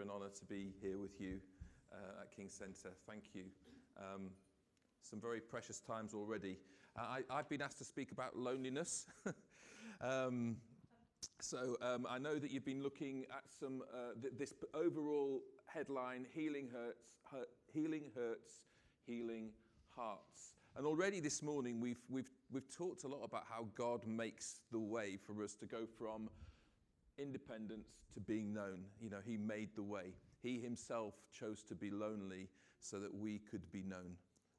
pleasure and honour to be here with you uh, at King Centre. Thank you. Um, some very precious times already. Uh, I, have been asked to speak about loneliness. um, so um, I know that you've been looking at some uh, th- this overall headline: "Healing hurts, hurt, healing hurts, healing hearts." And already this morning we've we've we've talked a lot about how God makes the way for us to go from independence to being known. You know, He made the way. He Himself chose to be lonely so that we could be known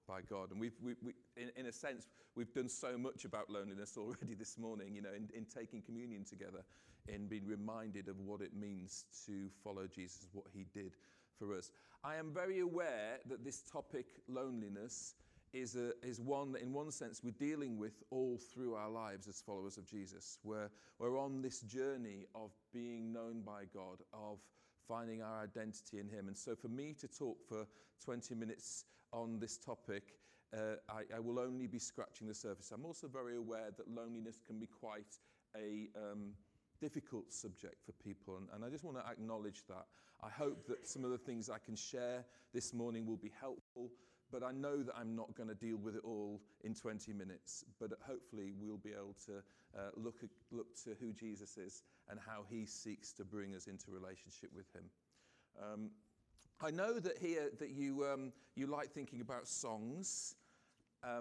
by God. And we've, we, we, in, in, a sense, we've done so much about loneliness already this morning, you know, in, in taking communion together, in being reminded of what it means to follow Jesus, what He did for us. I am very aware that this topic, loneliness, is, a, is one that, in one sense, we're dealing with all through our lives as followers of Jesus. We're, we're on this journey of being known by God, of finding our identity in Him. And so, for me to talk for 20 minutes on this topic, uh, I, I, will only be scratching the surface. I'm also very aware that loneliness can be quite a um, difficult subject for people, and, and I just want to acknowledge that. I hope that some of the things I can share this morning will be helpful but I know that I'm not going to deal with it all in 20 minutes. But hopefully, we'll be able to uh, look, at, look to who Jesus is and how he seeks to bring us into relationship with him. Um, I know that here that you, um, you like thinking about songs,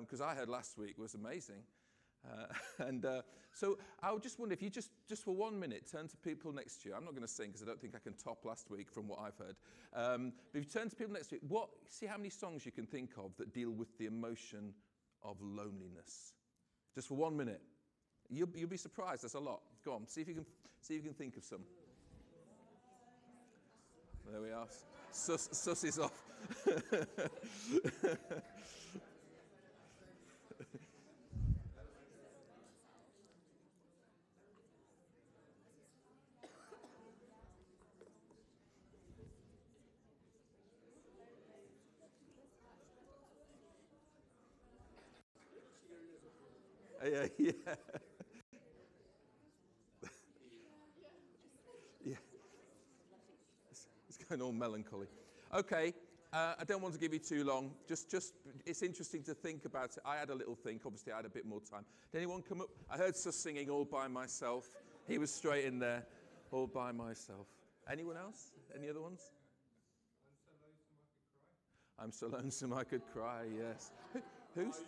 because um, I heard last week was amazing. Uh, and uh, so I just wonder if you just, just for one minute turn to people next to you. I'm not going to sing because I don't think I can top last week from what I've heard. Um, but if you turn to people next to you, what, see how many songs you can think of that deal with the emotion of loneliness. Just for one minute. You'll, you'll be surprised. There's a lot. Go on. See if you can, see if you can think of some. There we are. Sus, sus is off. yeah, yeah. yeah. It's, going all melancholy. Okay, uh, I don't want to give you too long. Just, just, it's interesting to think about it. I had a little think. Obviously, I had a bit more time. Did anyone come up? I heard Sus singing all by myself. He was straight in there, all by myself. Anyone else? Any other ones? I'm so lonesome I could cry. Yes. Who's?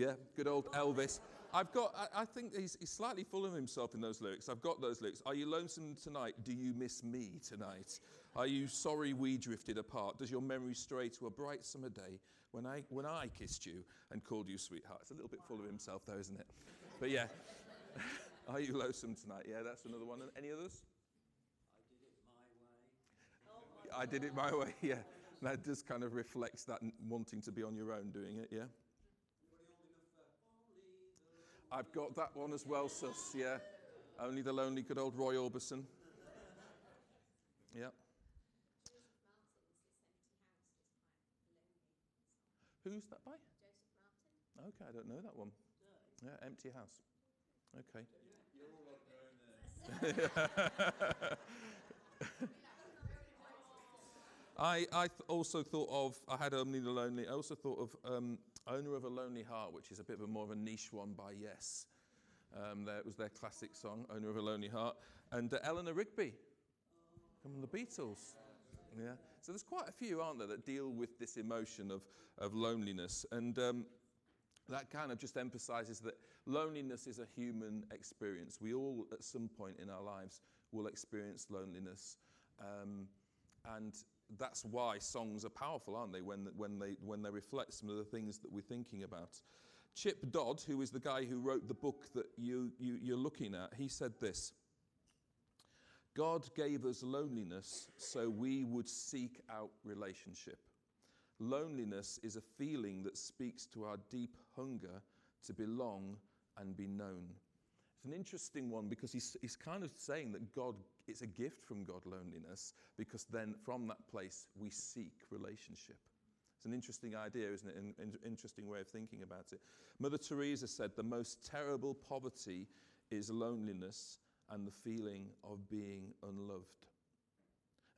Yeah, good old Elvis. I've got, I, I think he's, he's, slightly full of himself in those lyrics. I've got those lyrics. Are you lonesome tonight? Do you miss me tonight? Are you sorry we drifted apart? Does your memory stray to a bright summer day when I, when I kissed you and called you sweetheart? It's a little bit full of himself, though, isn't it? But yeah, are you lonesome tonight? Yeah, that's another one. Any others? I did it my way. I did it my way, yeah. That just kind of reflects that wanting to be on your own doing it, yeah? I've got that one as well, sus, yeah. Only the lonely good old Roy Orbison. Yeah. Who's that by? Joseph Martin. Okay, I don't know that one. Yeah, Empty House. Okay. I, I th- also thought of, I had Only the Lonely, I also thought of um, Owner of a Lonely Heart, which is a bit of a more of a niche one by Yes. Um, there, it was their classic song, Owner of a Lonely Heart. And uh, Eleanor Rigby from the Beatles. Yeah. So there's quite a few, aren't there, that deal with this emotion of, of loneliness. And um, that kind of just emphasizes that loneliness is a human experience. We all, at some point in our lives, will experience loneliness. Um, and that's why songs are powerful, aren't they, when, when, they, when they reflect some of the things that we're thinking about. Chip Dodd, who is the guy who wrote the book that you, you, you're looking at, he said this God gave us loneliness so we would seek out relationship. Loneliness is a feeling that speaks to our deep hunger to belong and be known. It's an interesting one because he's, he's kind of saying that God, it's a gift from God, loneliness, because then from that place we seek relationship. It's an interesting idea, isn't it? An, an interesting way of thinking about it. Mother Teresa said the most terrible poverty is loneliness and the feeling of being unloved.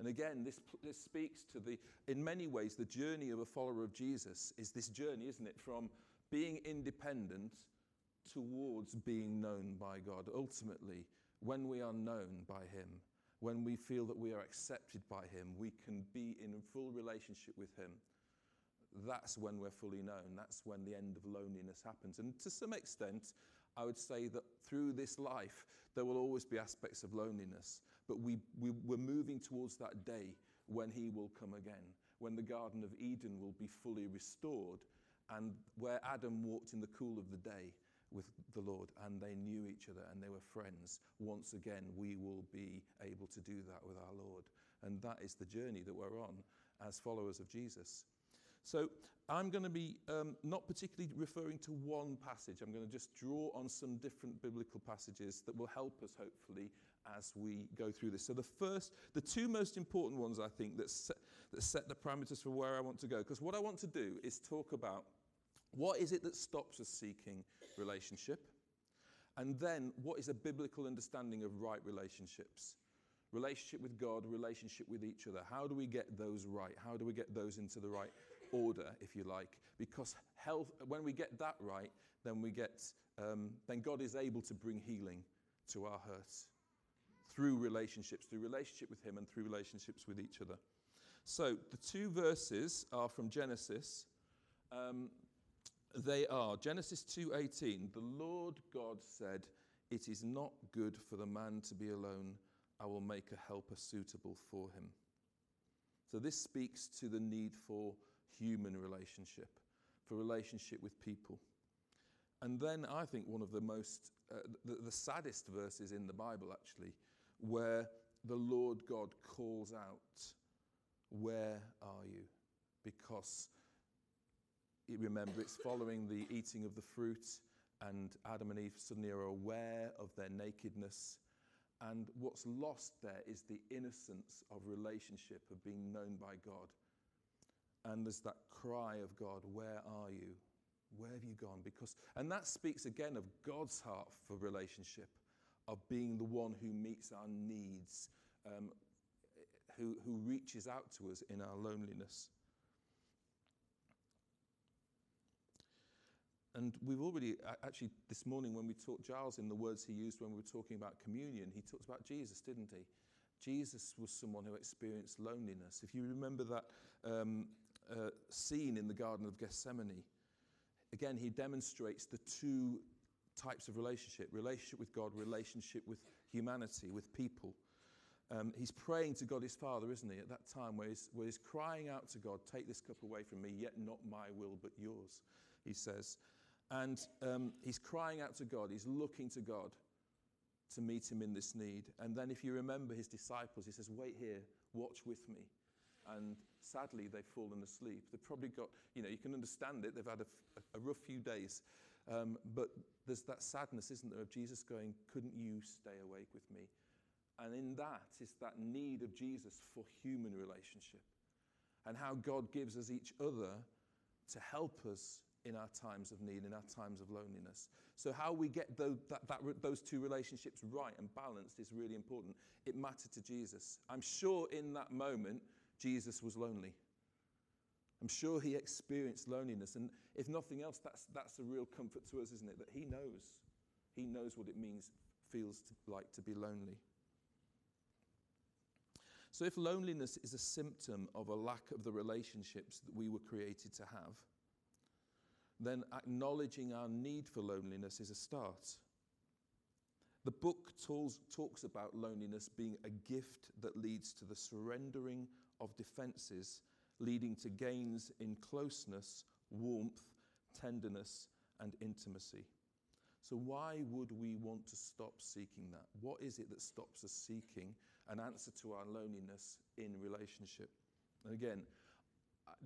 And again, this, this speaks to the, in many ways, the journey of a follower of Jesus is this journey, isn't it? From being independent towards being known by God. Ultimately, when we are known by Him, when we feel that we are accepted by Him, we can be in full relationship with Him. That's when we're fully known. That's when the end of loneliness happens. And to some extent, I would say that through this life, there will always be aspects of loneliness. But we, we, we're moving towards that day when He will come again, when the Garden of Eden will be fully restored, and where Adam walked in the cool of the day with the Lord and they knew each other and they were friends. Once again, we will be able to do that with our Lord. And that is the journey that we're on as followers of Jesus. So I'm going to be um, not particularly referring to one passage. I'm going to just draw on some different biblical passages that will help us, hopefully, as we go through this. So the first, the two most important ones, I think, that set, that set the parameters for where I want to go. Because what I want to do is talk about what is it that stops us seeking relationship? And then, what is a biblical understanding of right relationships? Relationship with God, relationship with each other. How do we get those right? How do we get those into the right order, if you like? Because health, when we get that right, then we get, um, then God is able to bring healing to our hurts through relationships, through relationship with Him and through relationships with each other. So the two verses are from Genesis. Um, they are. Genesis 2:18 The Lord God said it is not good for the man to be alone. I will make a helper suitable for him So this speaks to the need for human relationship for relationship with people. And then I think one of the most uh, the, the saddest verses in the Bible actually where the Lord God calls out where are you? Because remember, it's following the eating of the fruit, and Adam and Eve suddenly are aware of their nakedness. And what's lost there is the innocence of relationship, of being known by God. And there's that cry of God, Where are you? Where have you gone? Because, and that speaks again of God's heart for relationship, of being the one who meets our needs, um, who, who reaches out to us in our loneliness. And we've already, actually, this morning when we talked, Giles, in the words he used when we were talking about communion, he talked about Jesus, didn't he? Jesus was someone who experienced loneliness. If you remember that um, uh, scene in the Garden of Gethsemane, again, he demonstrates the two types of relationship relationship with God, relationship with humanity, with people. Um, he's praying to God his Father, isn't he, at that time where he's, where he's crying out to God, Take this cup away from me, yet not my will, but yours, he says. And um, he's crying out to God, he's looking to God to meet him in this need. And then, if you remember his disciples, he says, Wait here, watch with me. And sadly, they've fallen asleep. They've probably got, you know, you can understand it. They've had a, a rough few days. Um, but there's that sadness, isn't there, of Jesus going, Couldn't you stay awake with me? And in that is that need of Jesus for human relationship and how God gives us each other to help us in our times of need, in our times of loneliness. So, how we get those, that, that, those two relationships right and balanced is really important. It mattered to Jesus. I'm sure in that moment, Jesus was lonely. I'm sure he experienced loneliness. And if nothing else, that's, that's a real comfort to us, isn't it? That he knows. He knows what it means, feels to, like to be lonely. So, if loneliness is a symptom of a lack of the relationships that we were created to have, then acknowledging our need for loneliness is a start. The book talks, talks about loneliness being a gift that leads to the surrendering of defenses, leading to gains in closeness, warmth, tenderness, and intimacy. So, why would we want to stop seeking that? What is it that stops us seeking an answer to our loneliness in relationship? And again,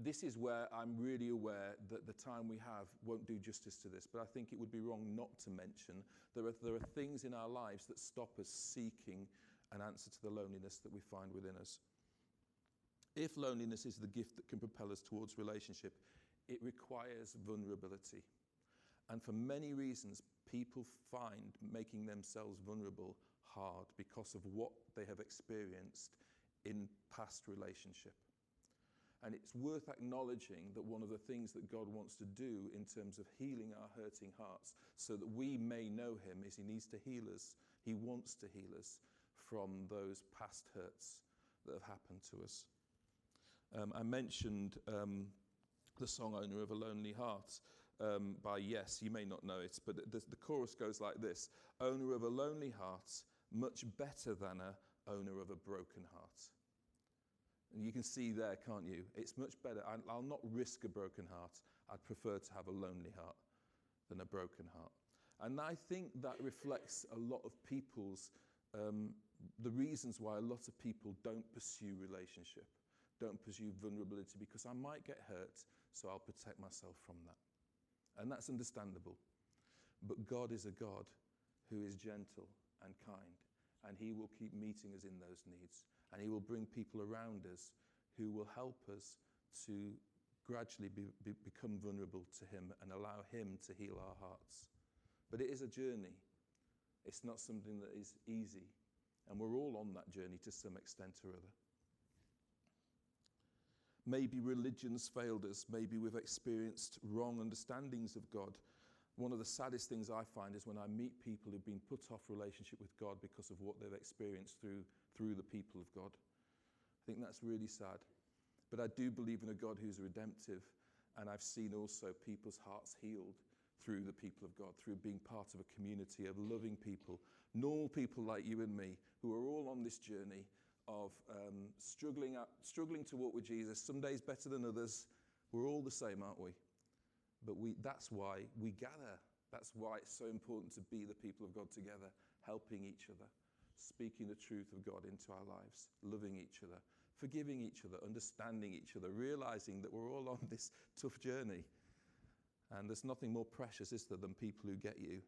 this is where I'm really aware that the time we have won't do justice to this, but I think it would be wrong not to mention there are, there are things in our lives that stop us seeking an answer to the loneliness that we find within us. If loneliness is the gift that can propel us towards relationship, it requires vulnerability. And for many reasons, people find making themselves vulnerable hard because of what they have experienced in past relationship. And it's worth acknowledging that one of the things that God wants to do in terms of healing our hurting hearts so that we may know Him is He needs to heal us. He wants to heal us from those past hurts that have happened to us. Um, I mentioned um, the song Owner of a Lonely Heart um, by Yes. You may not know it, but the, the chorus goes like this Owner of a lonely heart, much better than a owner of a broken heart. You can see there, can't you? It's much better. I- I'll not risk a broken heart. I'd prefer to have a lonely heart than a broken heart. And I think that reflects a lot of people's, um, the reasons why a lot of people don't pursue relationship, don't pursue vulnerability, because I might get hurt, so I'll protect myself from that. And that's understandable. But God is a God who is gentle and kind, and He will keep meeting us in those needs. And He will bring people around us who will help us to gradually be, be, become vulnerable to Him and allow Him to heal our hearts. But it is a journey, it's not something that is easy. And we're all on that journey to some extent or other. Maybe religion's failed us. Maybe we've experienced wrong understandings of God. One of the saddest things I find is when I meet people who've been put off relationship with God because of what they've experienced through, through the people of God. I think that's really sad. But I do believe in a God who's redemptive, and I've seen also people's hearts healed through the people of God, through being part of a community of loving people, normal people like you and me, who are all on this journey of um, struggling, up, struggling to walk with Jesus. Some days better than others. We're all the same, aren't we? But we, that's why we gather. That's why it's so important to be the people of God together, helping each other, speaking the truth of God into our lives, loving each other, forgiving each other, understanding each other, realizing that we're all on this tough journey. And there's nothing more precious, is there, than people who get you,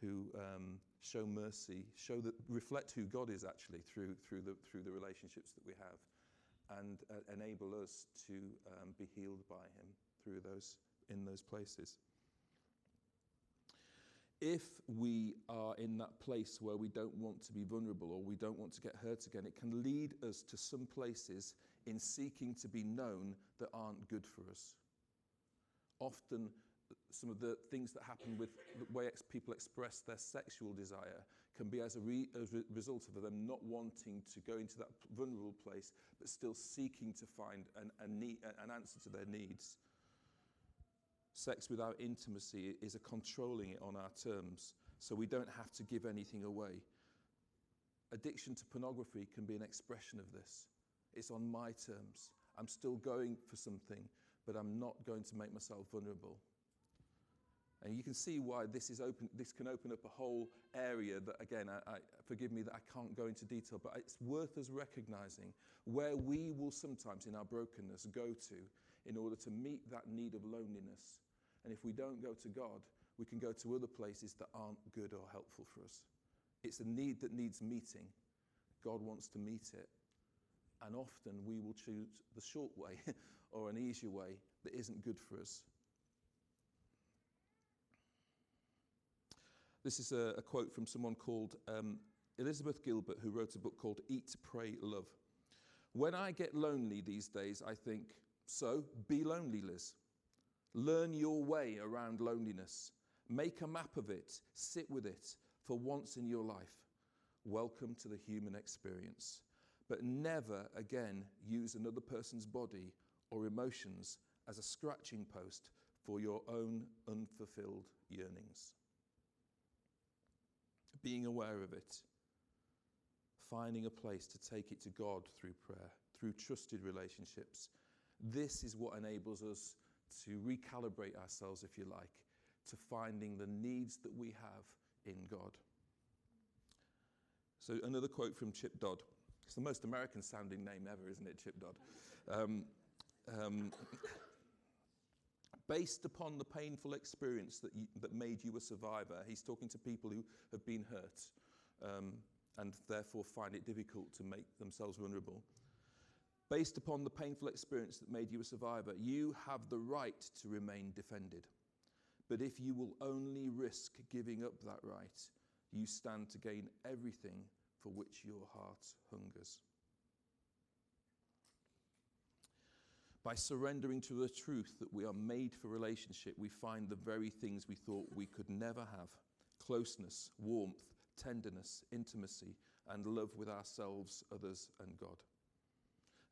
who um, show mercy, show that reflect who God is actually through through the through the relationships that we have, and uh, enable us to um, be healed by Him through those in those places. If we are in that place where we don't want to be vulnerable or we don't want to get hurt again, it can lead us to some places in seeking to be known that aren't good for us. Often, some of the things that happen with the way ex- people express their sexual desire can be as a, re- as a result of them not wanting to go into that vulnerable place, but still seeking to find an, a need, an answer to their needs. Sex without intimacy is a controlling it on our terms, so we don't have to give anything away. Addiction to pornography can be an expression of this. It's on my terms. I'm still going for something, but I'm not going to make myself vulnerable. And you can see why this, is open, this can open up a whole area that, again, I, I, forgive me that I can't go into detail, but it's worth us recognizing where we will sometimes, in our brokenness, go to in order to meet that need of loneliness. And if we don't go to God, we can go to other places that aren't good or helpful for us. It's a need that needs meeting. God wants to meet it. And often we will choose the short way or an easier way that isn't good for us. This is a, a quote from someone called um, Elizabeth Gilbert, who wrote a book called Eat, Pray, Love. When I get lonely these days, I think, so be lonely, Liz. Learn your way around loneliness. Make a map of it. Sit with it for once in your life. Welcome to the human experience. But never again use another person's body or emotions as a scratching post for your own unfulfilled yearnings. Being aware of it, finding a place to take it to God through prayer, through trusted relationships. This is what enables us to recalibrate ourselves, if you like, to finding the needs that we have in God. So, another quote from Chip Dodd. It's the most American sounding name ever, isn't it, Chip Dodd? Um, um, based upon the painful experience that, you, that made you a survivor, he's talking to people who have been hurt um, and therefore find it difficult to make themselves vulnerable. Based upon the painful experience that made you a survivor, you have the right to remain defended. But if you will only risk giving up that right, you stand to gain everything for which your heart hungers. By surrendering to the truth that we are made for relationship, we find the very things we thought we could never have closeness, warmth, tenderness, intimacy, and love with ourselves, others, and God.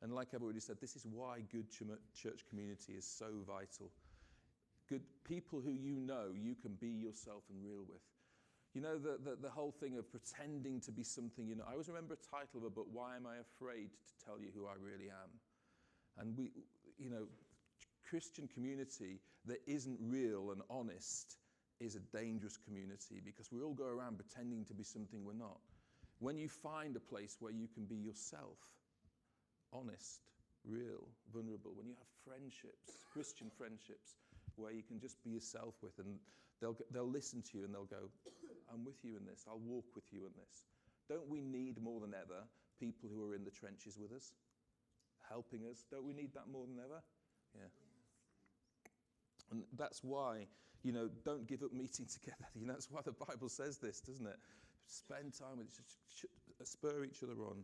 And like I've already said, this is why good church community is so vital. Good people who you know you can be yourself and real with. You know, the, the, the, whole thing of pretending to be something, you know, I always remember a title of a book, Why Am I Afraid to Tell You Who I Really Am? And we, you know, Christian community that isn't real and honest is a dangerous community because we all go around pretending to be something we're not. When you find a place where you can be yourself, honest, real, vulnerable, when you have friendships, Christian friendships, where you can just be yourself with, and they'll, they'll listen to you and they'll go, I'm with you in this, I'll walk with you in this. Don't we need more than ever people who are in the trenches with us, helping us? Don't we need that more than ever? Yeah. And that's why, you know, don't give up meeting together. You know, that's why the Bible says this, doesn't it? Spend time with each other, spur each other on,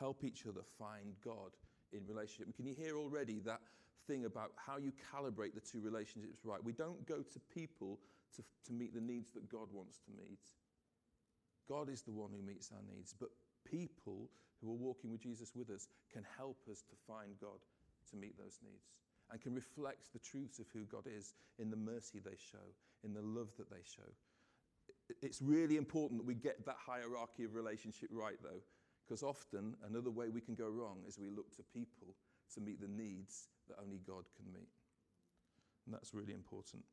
help each other find God in relationship. Can you hear already that thing about how you calibrate the two relationships right? We don't go to people to, to meet the needs that God wants to meet. God is the one who meets our needs, but people who are walking with Jesus with us can help us to find God to meet those needs and can reflect the truths of who God is in the mercy they show, in the love that they show. It's really important that we get that hierarchy of relationship right, though, because often another way we can go wrong is we look to people to meet the needs that only God can meet. And that's really important.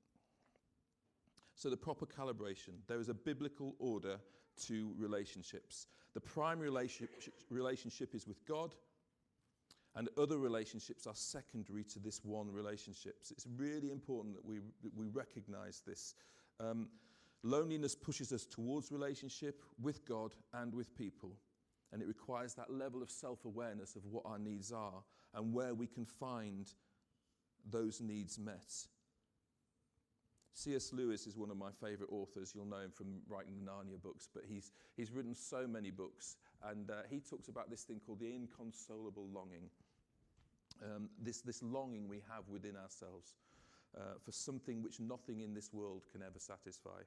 So, the proper calibration there is a biblical order to relationships. The primary relationship, relationship is with God, and other relationships are secondary to this one relationship. So it's really important that we, we recognize this. Um, loneliness pushes us towards relationship with God and with people. And it requires that level of self awareness of what our needs are and where we can find those needs met. C.S. Lewis is one of my favorite authors. You'll know him from writing the Narnia books, but he's, he's written so many books. And uh, he talks about this thing called the inconsolable longing um, this, this longing we have within ourselves uh, for something which nothing in this world can ever satisfy.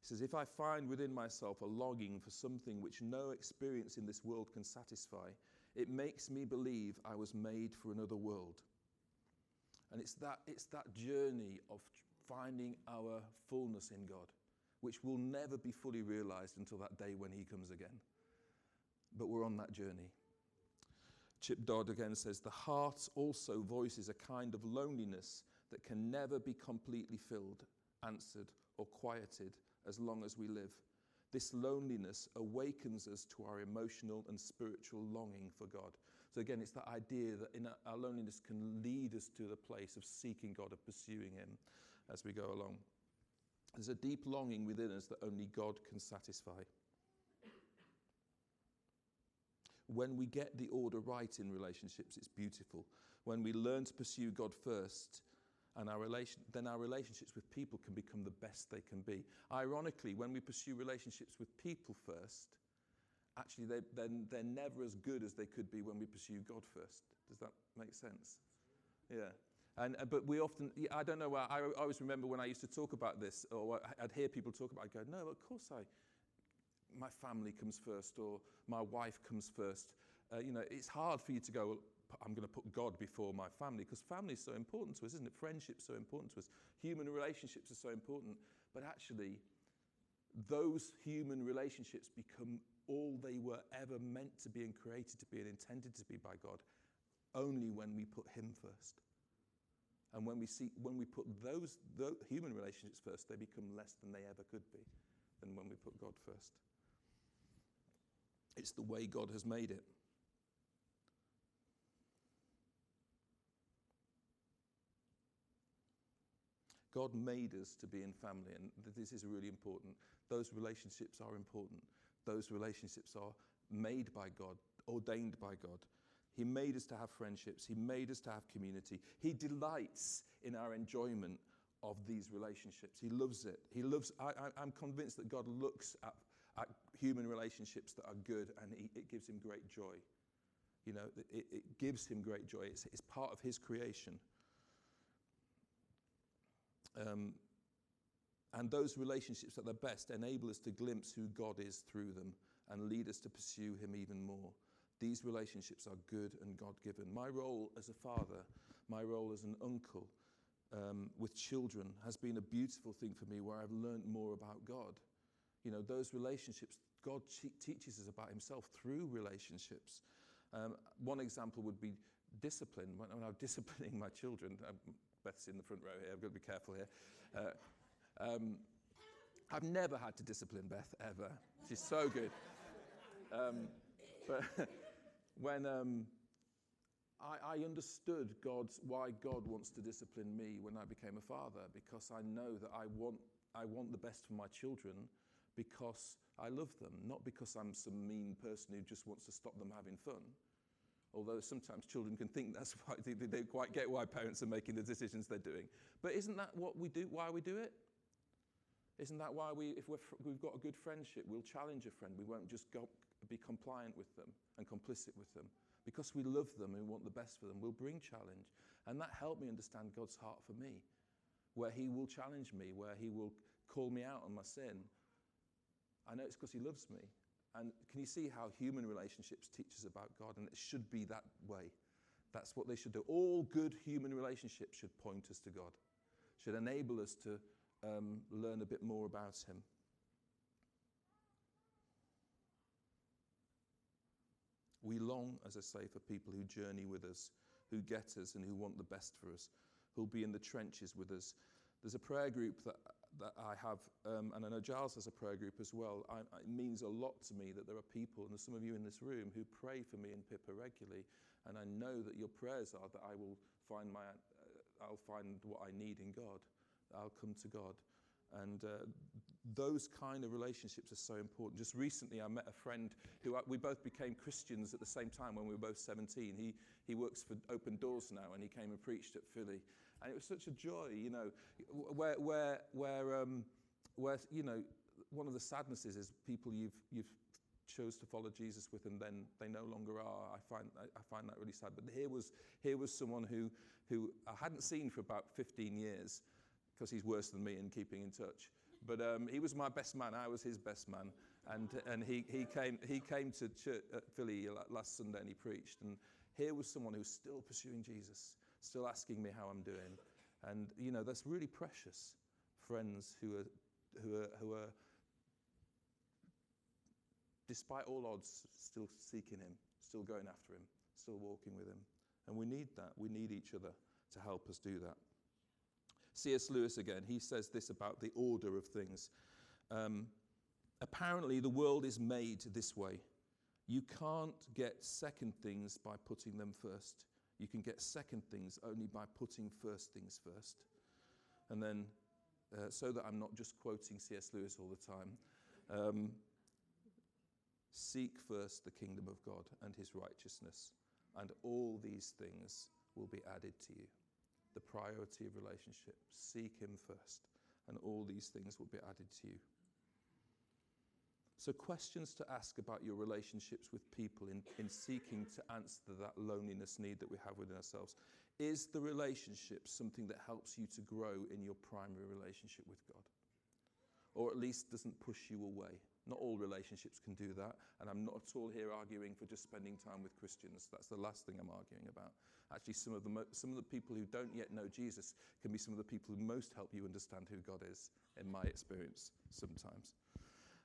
He says, If I find within myself a longing for something which no experience in this world can satisfy, it makes me believe I was made for another world. And it's that, it's that journey of finding our fullness in God, which will never be fully realized until that day when He comes again. But we're on that journey. Chip Dodd again says, The heart also voices a kind of loneliness that can never be completely filled, answered, or quieted as long as we live. This loneliness awakens us to our emotional and spiritual longing for God. So, again, it's that idea that in our loneliness can lead us to the place of seeking God, of pursuing Him as we go along. There's a deep longing within us that only God can satisfy. when we get the order right in relationships, it's beautiful. When we learn to pursue God first, and our relation, then our relationships with people can become the best they can be. Ironically, when we pursue relationships with people first, actually they, they're, they're never as good as they could be when we pursue God first. Does that make sense? Yeah. And, uh, but we often, I don't know, I, I always remember when I used to talk about this, or I'd hear people talk about it, I'd go, no, of course I, my family comes first or my wife comes first. Uh, you know, it's hard for you to go, I'm going to put God before my family because family is so important to us, isn't it? Friendship's so important to us. Human relationships are so important. But actually, those human relationships become all they were ever meant to be and created to be and intended to be by God only when we put Him first. And when we, see, when we put those, those human relationships first, they become less than they ever could be than when we put God first. It's the way God has made it. God made us to be in family, and this is really important. Those relationships are important. Those relationships are made by God, ordained by God. He made us to have friendships. He made us to have community. He delights in our enjoyment of these relationships. He loves it. He loves, I, am convinced that God looks at, at human relationships that are good and he, it gives him great joy. You know, it, it gives him great joy. It's, it's part of his creation. Um, and those relationships at their best enable us to glimpse who God is through them and lead us to pursue him even more. These relationships are good and God given. My role as a father, my role as an uncle um, with children has been a beautiful thing for me where I've learned more about God. You know, those relationships, God teaches us about himself through relationships. Um, one example would be discipline. When I'm disciplining my children, um, Beth's in the front row here, I've got to be careful here. Uh, um, I've never had to discipline Beth ever. She's so good. Um, but when um, I, I, understood God's, why God wants to discipline me when I became a father, because I know that I want, I want the best for my children because I love them, not because I'm some mean person who just wants to stop them having fun. Although sometimes children can think that's why they, they don't quite get why parents are making the decisions they're doing. But isn't that what we do? Why we do it? Isn't that why we, if we have got a good friendship, we'll challenge a friend. We won't just go, be compliant with them and complicit with them. Because we love them and want the best for them, we'll bring challenge. And that helped me understand God's heart for me, where He will challenge me, where He will call me out on my sin. I know it's because He loves me. And can you see how human relationships teach us about God? And it should be that way. That's what they should do. All good human relationships should point us to God, should enable us to um, learn a bit more about Him. We long, as I say, for people who journey with us, who get us, and who want the best for us, who'll be in the trenches with us. There's a prayer group that, that I have, um, and I know Giles has a prayer group as well. I, it means a lot to me that there are people, and there's some of you in this room, who pray for me and Pippa regularly. And I know that your prayers are that I will find my, uh, I'll find what I need in God. I'll come to God. And uh, those kind of relationships are so important. Just recently, I met a friend who I, we both became Christians at the same time when we were both 17. He, he works for Open Doors now, and he came and preached at Philly. And it was such a joy, you know, where, where, where, um, where you know, one of the sadnesses is people you've, you've chose to follow Jesus with and then they no longer are. I find, I, find that really sad. But here was, here was someone who, who I hadn't seen for about 15 years because he's worse than me in keeping in touch. But um, he was my best man. I was his best man. And, and he, he, came, he came to church at Philly last Sunday and he preached. And here was someone who's still pursuing Jesus, still asking me how I'm doing. And, you know, that's really precious. Friends who are, who are, who are despite all odds, still seeking him, still going after him, still walking with him. And we need that. We need each other to help us do that. C.S. Lewis again, he says this about the order of things. Um, apparently, the world is made this way. You can't get second things by putting them first. You can get second things only by putting first things first. And then, uh, so that I'm not just quoting C.S. Lewis all the time, um, seek first the kingdom of God and his righteousness, and all these things will be added to you the priority of relationship. Seek Him first, and all these things will be added to you. So, questions to ask about your relationships with people in, in seeking to answer that loneliness need that we have within ourselves. Is the relationship something that helps you to grow in your primary relationship with God? Or at least doesn't push you away? Not all relationships can do that, and I'm not at all here arguing for just spending time with Christians. That's the last thing I'm arguing about. Actually, some of the, some of the people who don't yet know Jesus can be some of the people who most help you understand who God is, in my experience, sometimes.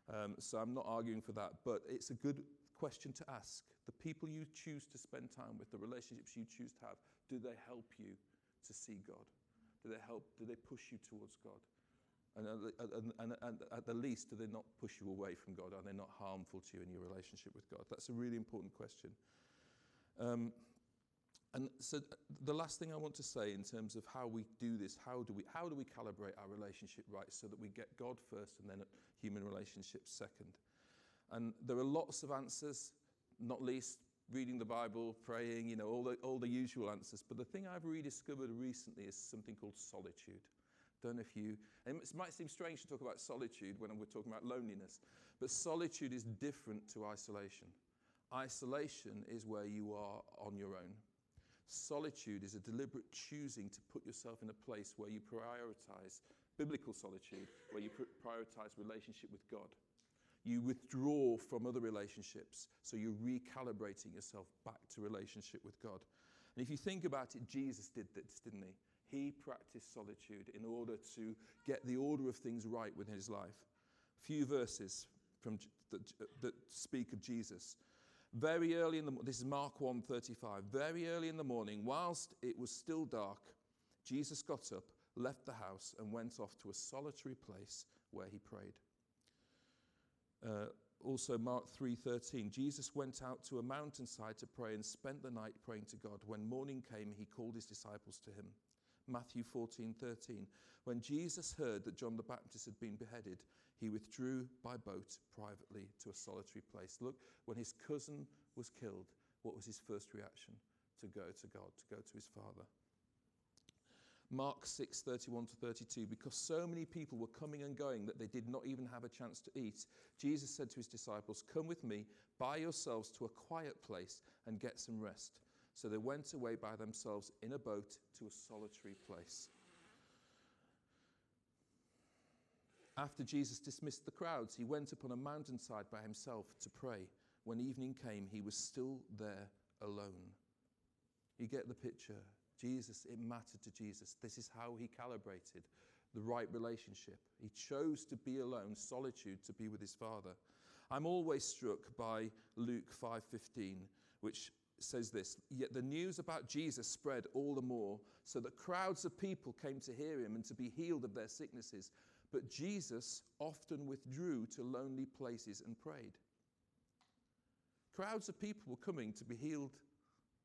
Um, so I'm not arguing for that, but it's a good question to ask. The people you choose to spend time with, the relationships you choose to have, do they help you to see God? Do they help? Do they push you towards God? And, and, and, and, at the least, do they not push you away from God? Are they not harmful to you in your relationship with God? That's a really important question. Um, and so, uh, the last thing I want to say in terms of how we do this, how do we, how do we calibrate our relationship right so that we get God first and then human relationships second? And there are lots of answers, not least reading the Bible, praying, you know, all the, all the usual answers. But the thing I've rediscovered recently is something called solitude don't know if you, and it might seem strange to talk about solitude when we're talking about loneliness, but solitude is different to isolation. Isolation is where you are on your own. Solitude is a deliberate choosing to put yourself in a place where you prioritize biblical solitude, where you pr- prioritize relationship with God. You withdraw from other relationships, so you're recalibrating yourself back to relationship with God. And if you think about it, Jesus did this, didn't he? He practiced solitude in order to get the order of things right within his life. A few verses from, that, that speak of Jesus. Very early in the this is Mark 1:35. Very early in the morning, whilst it was still dark, Jesus got up, left the house, and went off to a solitary place where he prayed. Uh, also Mark 3:13 Jesus went out to a mountainside to pray and spent the night praying to God when morning came he called his disciples to him Matthew 14:13 When Jesus heard that John the Baptist had been beheaded he withdrew by boat privately to a solitary place look when his cousin was killed what was his first reaction to go to God to go to his father Mark 6, 31 to 32, because so many people were coming and going that they did not even have a chance to eat, Jesus said to his disciples, Come with me by yourselves to a quiet place and get some rest. So they went away by themselves in a boat to a solitary place. After Jesus dismissed the crowds, he went upon a mountainside by himself to pray. When evening came, he was still there alone. You get the picture. Jesus, it mattered to Jesus. This is how he calibrated the right relationship. He chose to be alone, solitude to be with his Father. I'm always struck by Luke 5:15, which says this, yet the news about Jesus spread all the more, so that crowds of people came to hear him and to be healed of their sicknesses. But Jesus often withdrew to lonely places and prayed. Crowds of people were coming to be healed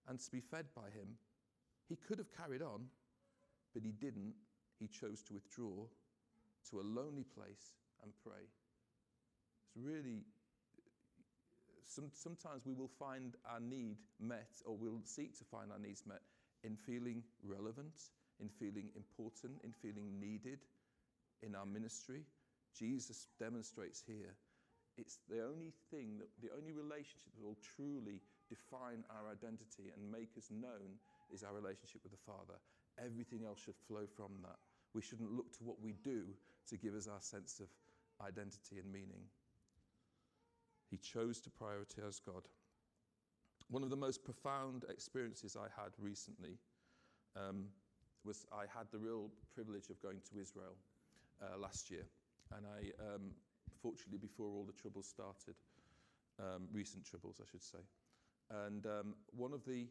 and to be fed by him. He could have carried on, but he didn't. He chose to withdraw to a lonely place and pray. It's really, some, sometimes we will find our need met, or we'll seek to find our needs met in feeling relevant, in feeling important, in feeling needed in our ministry. Jesus demonstrates here it's the only thing that the only relationship that will truly define our identity and make us known is our relationship with the Father. Everything else should flow from that. We shouldn't look to what we do to give us our sense of identity and meaning. He chose to prioritize God. One of the most profound experiences I had recently um, was I had the real privilege of going to Israel uh, last year. And I, um, fortunately, before all the troubles started, um, recent troubles, I should say. And um, one of the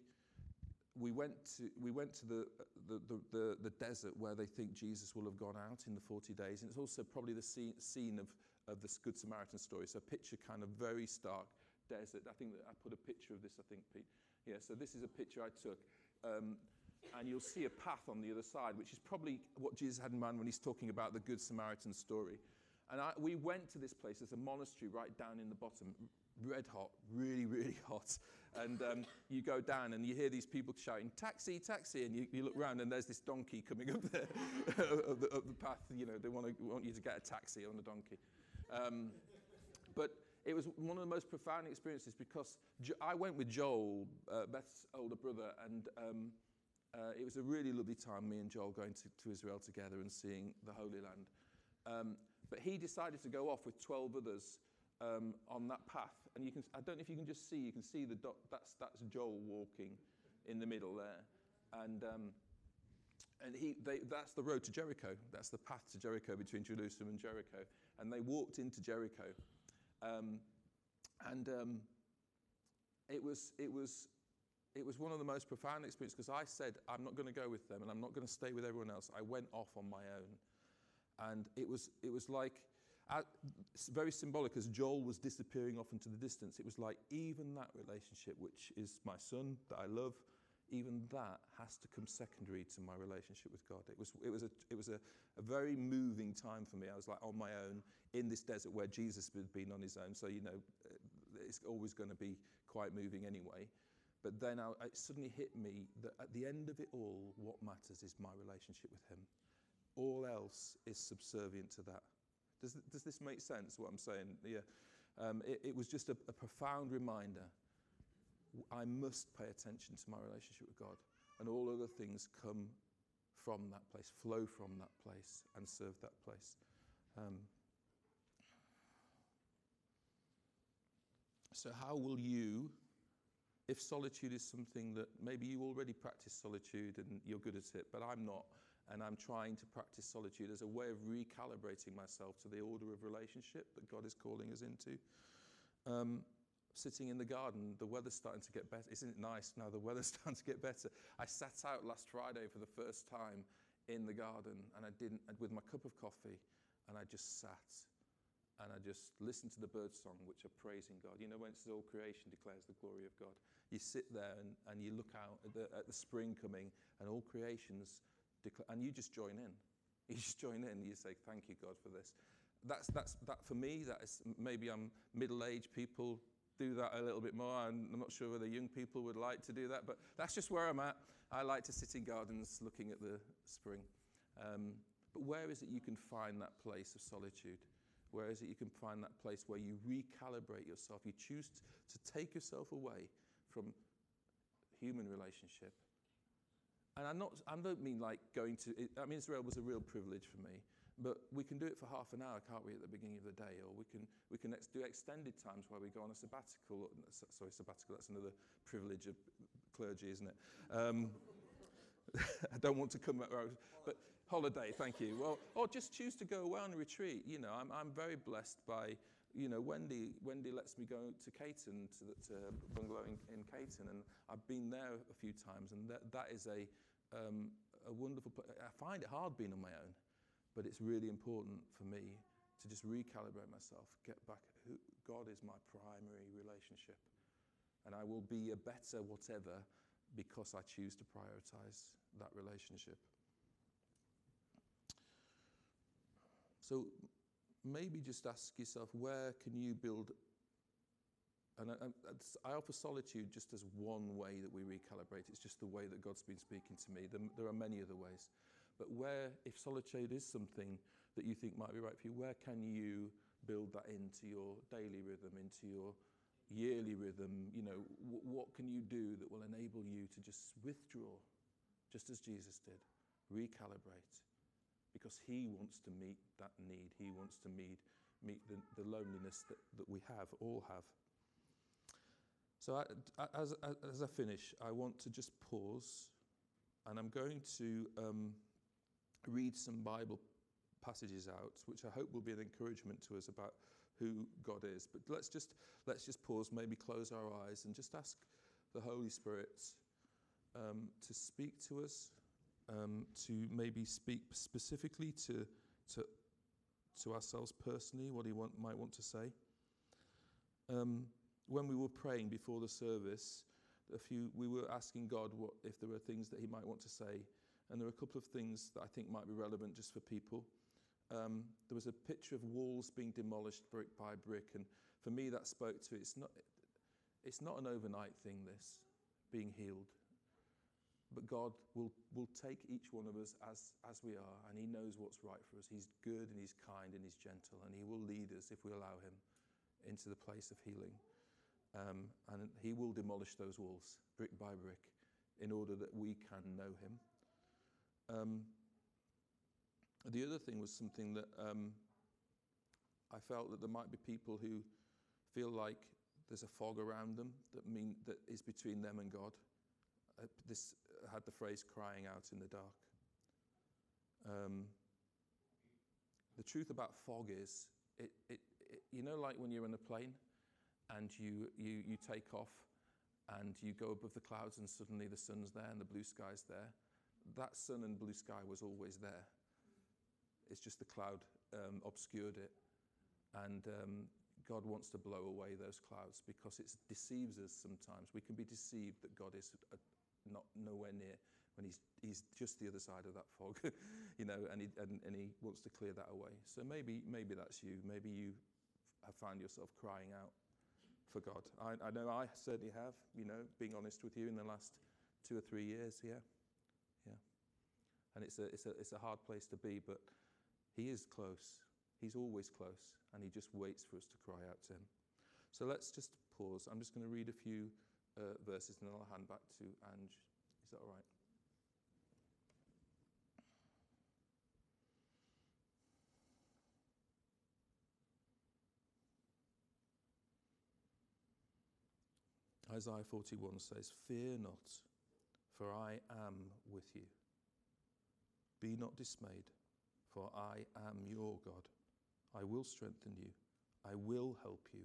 we went to, we went to the, the, the, the, the desert where they think Jesus will have gone out in the 40 days. And it's also probably the scene, scene of, of this Good Samaritan story. So picture kind of very stark desert. I think that I put a picture of this, I think, Pete. Yeah, so this is a picture I took. Um, and you'll see a path on the other side, which is probably what Jesus had in mind when he's talking about the Good Samaritan story. And I, we went to this place. There's a monastery right down in the bottom, red hot, really, really hot. And um, you go down and you hear these people shouting, taxi, taxi. And you, you look around and there's this donkey coming up there up, the, up the path. You know, they want, to, want you to get a taxi on a donkey. Um, but it was one of the most profound experiences because I went with Joel, uh, Beth's older brother, and um, uh, it was a really lovely time, me and Joel going to, to Israel together and seeing the Holy Land. Um, but he decided to go off with 12 others um, on that path. And you can, I don't know if you can just see, you can see the dot, that's, that's Joel walking in the middle there. And, um, and he, they, that's the road to Jericho. That's the path to Jericho between Jerusalem and Jericho. And they walked into Jericho. Um, and um, it, was, it, was, it was one of the most profound experiences because I said, I'm not going to go with them and I'm not going to stay with everyone else. I went off on my own. And it was, it was like, uh, very symbolic as Joel was disappearing off into the distance. It was like, even that relationship, which is my son that I love, even that has to come secondary to my relationship with God. It was, it was, a, it was a, a very moving time for me. I was like on my own in this desert where Jesus had been on his own. So, you know, it's always going to be quite moving anyway. But then I, it suddenly hit me that at the end of it all, what matters is my relationship with Him. All else is subservient to that. Does, does this make sense, what I'm saying? Yeah. Um, it, it was just a, a profound reminder I must pay attention to my relationship with God. And all other things come from that place, flow from that place, and serve that place. Um, so, how will you, if solitude is something that maybe you already practice solitude and you're good at it, but I'm not, and I'm trying to practice solitude as a way of recalibrating myself to the order of relationship that God is calling us into. Um, sitting in the garden, the weather's starting to get better. Isn't it nice now? The weather's starting to get better. I sat out last Friday for the first time in the garden and I didn't, with my cup of coffee, and I just sat and I just listened to the bird song, which are praising God. You know, when it says all creation declares the glory of God, you sit there and, and you look out at the, at the spring coming, and all creations declare, and you just join in. You just join in. You say, "Thank you, God, for this." That's that's that for me. That is maybe I'm middle-aged people do that a little bit more. I'm not sure whether young people would like to do that, but that's just where I'm at. I like to sit in gardens looking at the spring. Um, but where is it you can find that place of solitude? Where is it you can find that place where you recalibrate yourself? You choose to take yourself away from human relationship. And I'm not, I don't mean like going to, I mean, Israel was a real privilege for me. But we can do it for half an hour, can't we, at the beginning of the day? Or we can, we can ex- do extended times where we go on a sabbatical. Sorry, sabbatical, that's another privilege of clergy, isn't it? Um, I don't want to come, but holiday, thank you. Well, or just choose to go away on a retreat. You know, I'm, I'm very blessed by, you know, Wendy, Wendy lets me go to Caton, to the to bungalow in, in Caton, and I've been there a few times, and that, that is a, um, a wonderful place. I find it hard being on my own. But it's really important for me to just recalibrate myself, get back. Who, God is my primary relationship. And I will be a better whatever because I choose to prioritize that relationship. So maybe just ask yourself where can you build and I, I, offer solitude just as one way that we recalibrate. It's just the way that God's been speaking to me. There, are many other ways. But where, if solitude is something that you think might be right for you, where can you build that into your daily rhythm, into your yearly rhythm? You know, what can you do that will enable you to just withdraw, just as Jesus did, recalibrate? Because he wants to meet that need. He wants to meet, meet the, the loneliness that, that we have, all have. So, I, as, as I finish, I want to just pause and I'm going to. Um, read some Bible passages out, which I hope will be an encouragement to us about who God is. But let's just let's just pause, maybe close our eyes, and just ask the Holy Spirit um, to speak to us, um, to maybe speak specifically to to to ourselves personally, what He want, might want to say. Um, when we were praying before the service, a few we were asking God what if there were things that He might want to say and there are a couple of things that I think might be relevant just for people. Um, there was a picture of walls being demolished brick by brick, and for me that spoke to it's not, it's not an overnight thing, this being healed. But God will, will take each one of us as, as we are, and He knows what's right for us. He's good and He's kind and He's gentle, and He will lead us if we allow Him into the place of healing. Um, and He will demolish those walls brick by brick in order that we can know Him. Um, the other thing was something that um, I felt that there might be people who feel like there's a fog around them that mean that is between them and God. Uh, this had the phrase "crying out in the dark." Um, the truth about fog is, it, it, it, you know, like when you're in a plane and you, you, you take off and you go above the clouds and suddenly the sun's there and the blue sky's there that sun and blue sky was always there. It's just the cloud um, obscured it. And um, God wants to blow away those clouds because it deceives us sometimes. We can be deceived that God is uh, not nowhere near when he's, he's just the other side of that fog, you know, and he, and, and he wants to clear that away. So maybe, maybe that's you. Maybe you have found yourself crying out for God. I, I know I certainly have, you know, being honest with you in the last two or three years, Yeah. yeah. And it's a, it's, a, it's a hard place to be, but He is close. He's always close, and He just waits for us to cry out to Him. So let's just pause. I'm just going to read a few uh, verses and then I'll hand back to Ange. Is that all right? Isaiah 41 says, Fear not, for I am with you. Be not dismayed, for I am your God. I will strengthen you. I will help you.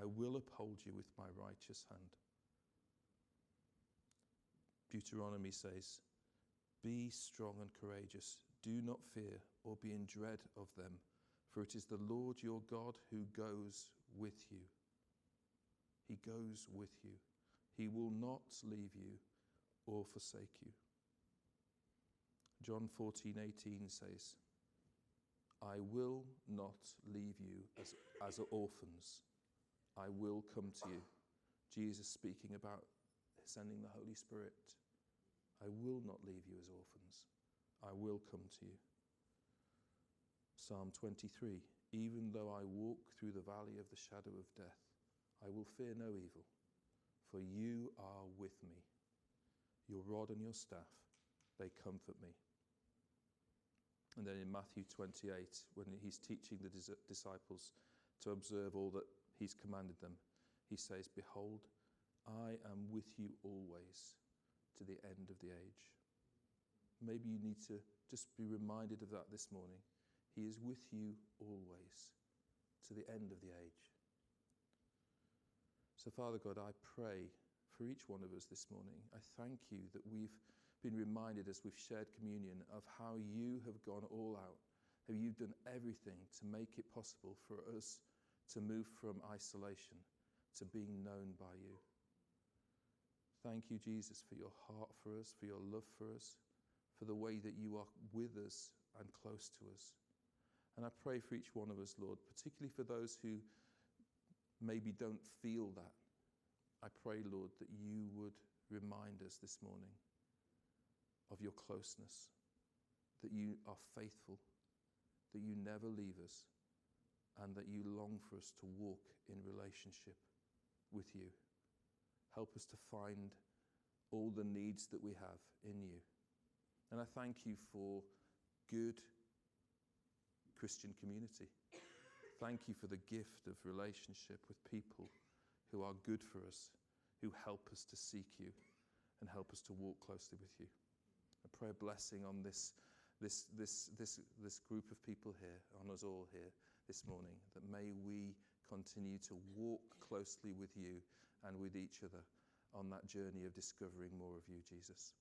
I will uphold you with my righteous hand. Deuteronomy says, Be strong and courageous. Do not fear or be in dread of them, for it is the Lord your God who goes with you. He goes with you. He will not leave you or forsake you. John 14, 18 says, I will not leave you as, as orphans. I will come to you. Jesus speaking about sending the Holy Spirit. I will not leave you as orphans. I will come to you. Psalm 23 Even though I walk through the valley of the shadow of death, I will fear no evil, for you are with me. Your rod and your staff, they comfort me. And then in Matthew 28, when he's teaching the dis- disciples to observe all that he's commanded them, he says, Behold, I am with you always to the end of the age. Maybe you need to just be reminded of that this morning. He is with you always to the end of the age. So, Father God, I pray for each one of us this morning. I thank you that we've been reminded as we've shared communion of how you have gone all out, how you've done everything to make it possible for us to move from isolation to being known by you. Thank you, Jesus, for your heart for us, for your love for us, for the way that you are with us and close to us. And I pray for each one of us, Lord, particularly for those who maybe don't feel that. I pray, Lord, that you would remind us this morning of your closeness, that you are faithful, that you never leave us, and that you long for us to walk in relationship with you. Help us to find all the needs that we have in you. And I thank you for good Christian community. Thank you for the gift of relationship with people who are good for us, who help us to seek you and help us to walk closely with you. I pray a blessing on this, this, this, this, this group of people here, on us all here this morning, that may we continue to walk closely with you and with each other on that journey of discovering more of you, Jesus.